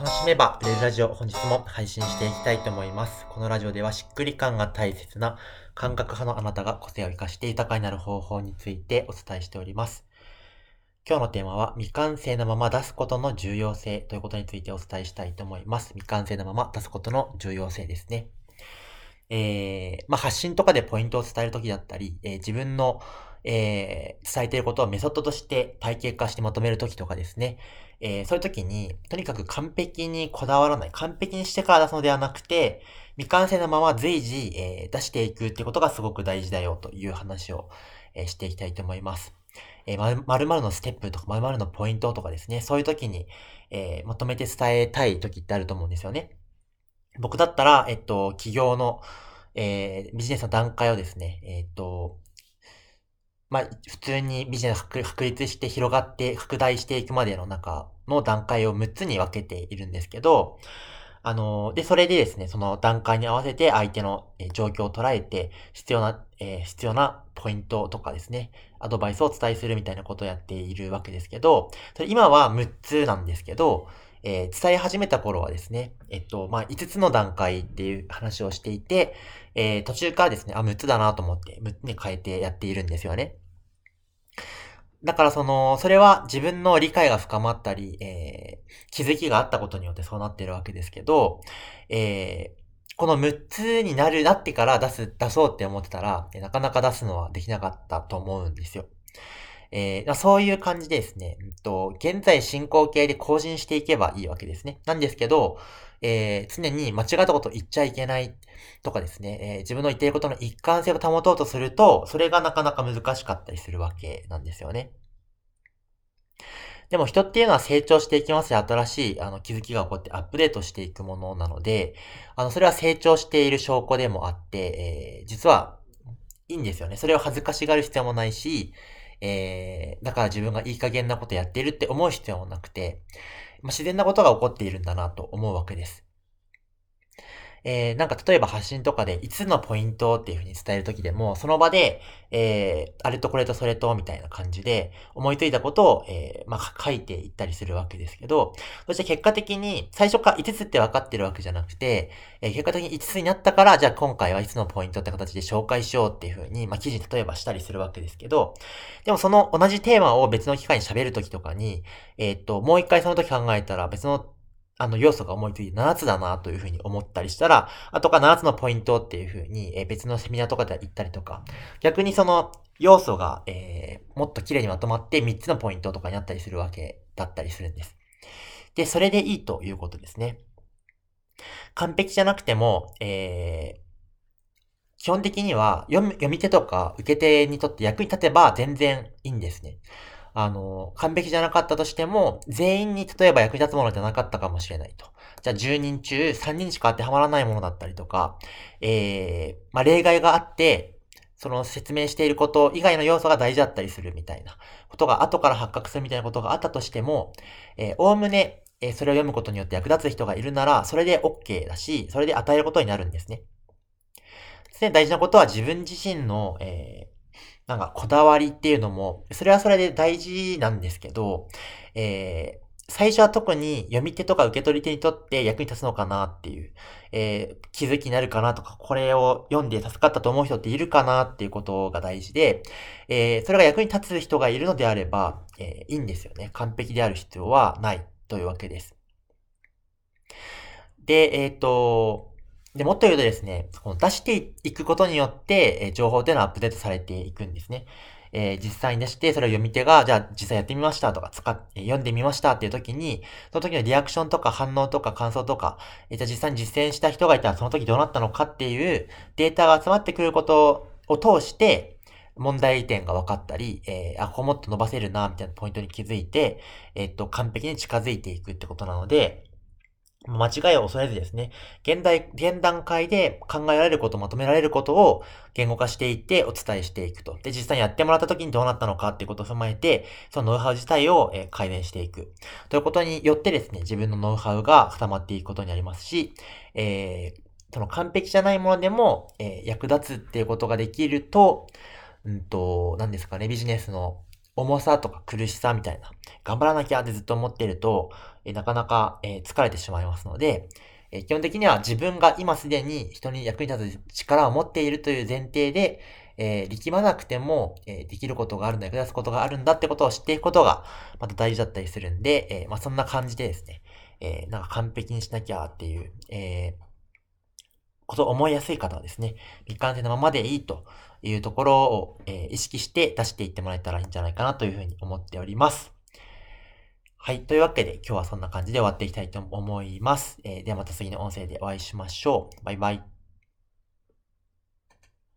楽しめば売れるラジオ本日も配信していきたいと思います。このラジオではしっくり感が大切な感覚派のあなたが個性を生かして豊かになる方法についてお伝えしております。今日のテーマは未完成のまま出すことの重要性ということについてお伝えしたいと思います。未完成のまま出すことの重要性ですね。えー、まあ、発信とかでポイントを伝えるときだったり、えー、自分の、えー、伝えていることをメソッドとして体系化してまとめるときとかですね、えそういうときに、とにかく完璧にこだわらない、完璧にしてから出すのではなくて、未完成なまま随時、え出していくってことがすごく大事だよという話を、えしていきたいと思います。えー、〇〇のステップとか〇〇のポイントとかですね、そういう時に、えまとめて伝えたい時ってあると思うんですよね。僕だったら、えっと、企業の、えー、ビジネスの段階をですね、えっと、まあ、普通にビジネス確立して広がって拡大していくまでの中の段階を6つに分けているんですけど、あの、で、それでですね、その段階に合わせて相手の状況を捉えて、必要な、えー、必要なポイントとかですね、アドバイスをお伝えするみたいなことをやっているわけですけど、それ今は6つなんですけど、えー、伝え始めた頃はですね、えっと、まあ、5つの段階っていう話をしていて、えー、途中からですね、あ、6つだなと思って、6つに変えてやっているんですよね。だからその、それは自分の理解が深まったり、えー、気づきがあったことによってそうなってるわけですけど、えー、この6つになる、なってから出す、出そうって思ってたら、なかなか出すのはできなかったと思うんですよ。えー、そういう感じですね、うんと、現在進行形で更新していけばいいわけですね。なんですけど、えー、常に間違ったこと言っちゃいけないとかですね、えー、自分の言っていることの一貫性を保とうとすると、それがなかなか難しかったりするわけなんですよね。でも人っていうのは成長していきますよ。新しいあの気づきが起こってアップデートしていくものなので、あの、それは成長している証拠でもあって、えー、実はいいんですよね。それを恥ずかしがる必要もないし、えー、だから自分がいい加減なことやってるって思う必要もなくて、まあ、自然なことが起こっているんだなと思うわけです。えー、なんか例えば発信とかで5つのポイントっていう風に伝えるときでも、その場で、えー、あれとこれとそれとみたいな感じで思いついたことを、えー、まあ、書いていったりするわけですけど、そして結果的に最初から5つって分かってるわけじゃなくて、えー、結果的に5つになったから、じゃあ今回は5つのポイントって形で紹介しようっていう風に、まあ、記事例えばしたりするわけですけど、でもその同じテーマを別の機会に喋るときとかに、えっと、もう一回その時考えたら別のあの、要素が思いついて7つだなというふうに思ったりしたら、あとか7つのポイントっていうふうに、え、別のセミナーとかでは言ったりとか、逆にその要素が、えー、もっと綺麗にまとまって3つのポイントとかになったりするわけだったりするんです。で、それでいいということですね。完璧じゃなくても、えー、基本的には読み手とか受け手にとって役に立てば全然いいんですね。あの、完璧じゃなかったとしても、全員に例えば役に立つものじゃなかったかもしれないと。じゃあ10人中3人しか当てはまらないものだったりとか、えー、まあ、例外があって、その説明していること以外の要素が大事だったりするみたいなことが後から発覚するみたいなことがあったとしても、えー、おおむね、えー、それを読むことによって役立つ人がいるなら、それで OK だし、それで与えることになるんですね。で大事なことは自分自身の、えー、なんかこだわりっていうのも、それはそれで大事なんですけど、えー、最初は特に読み手とか受け取り手にとって役に立つのかなっていう、えー、気づきになるかなとか、これを読んで助かったと思う人っているかなっていうことが大事で、えー、それが役に立つ人がいるのであれば、えー、いいんですよね。完璧である必要はないというわけです。で、えっ、と、で、もっと言うとですね、この出していくことによって、え情報というのはアップデートされていくんですね。えー、実際に出して、それを読み手が、じゃあ実際やってみましたとか、使っ、え読んでみましたっていう時に、その時のリアクションとか反応とか感想とか、えー、じゃあ実際に実践した人がいたらその時どうなったのかっていうデータが集まってくることを通して、問題点が分かったり、えー、あ、ここもっと伸ばせるな、みたいなポイントに気づいて、えっと、完璧に近づいていくってことなので、間違いを恐れずですね、現代、現段階で考えられること、まとめられることを言語化していってお伝えしていくと。で、実際にやってもらった時にどうなったのかっていうことを踏まえて、そのノウハウ自体を、改善していく。ということによってですね、自分のノウハウが固まっていくことになりますし、えー、その完璧じゃないものでも、えー、役立つっていうことができると、うんと、何ですかね、ビジネスの重さとか苦しさみたいな、頑張らなきゃってずっと思っていると、えなかなか、え疲れてしまいますので、え基本的には自分が今すでに人に役に立つ力を持っているという前提で、えー、力まなくても、え、できることがあるんだ、役立つことがあるんだってことを知っていくことが、また大事だったりするんで、え、まあ、そんな感じでですね、えなんか完璧にしなきゃっていう、えこと思いやすい方はですね、未完成のままでいいというところを、え意識して出していってもらえたらいいんじゃないかなというふうに思っております。はい。というわけで今日はそんな感じで終わっていきたいと思います。えー、ではまた次の音声でお会いしましょう。バイバイ。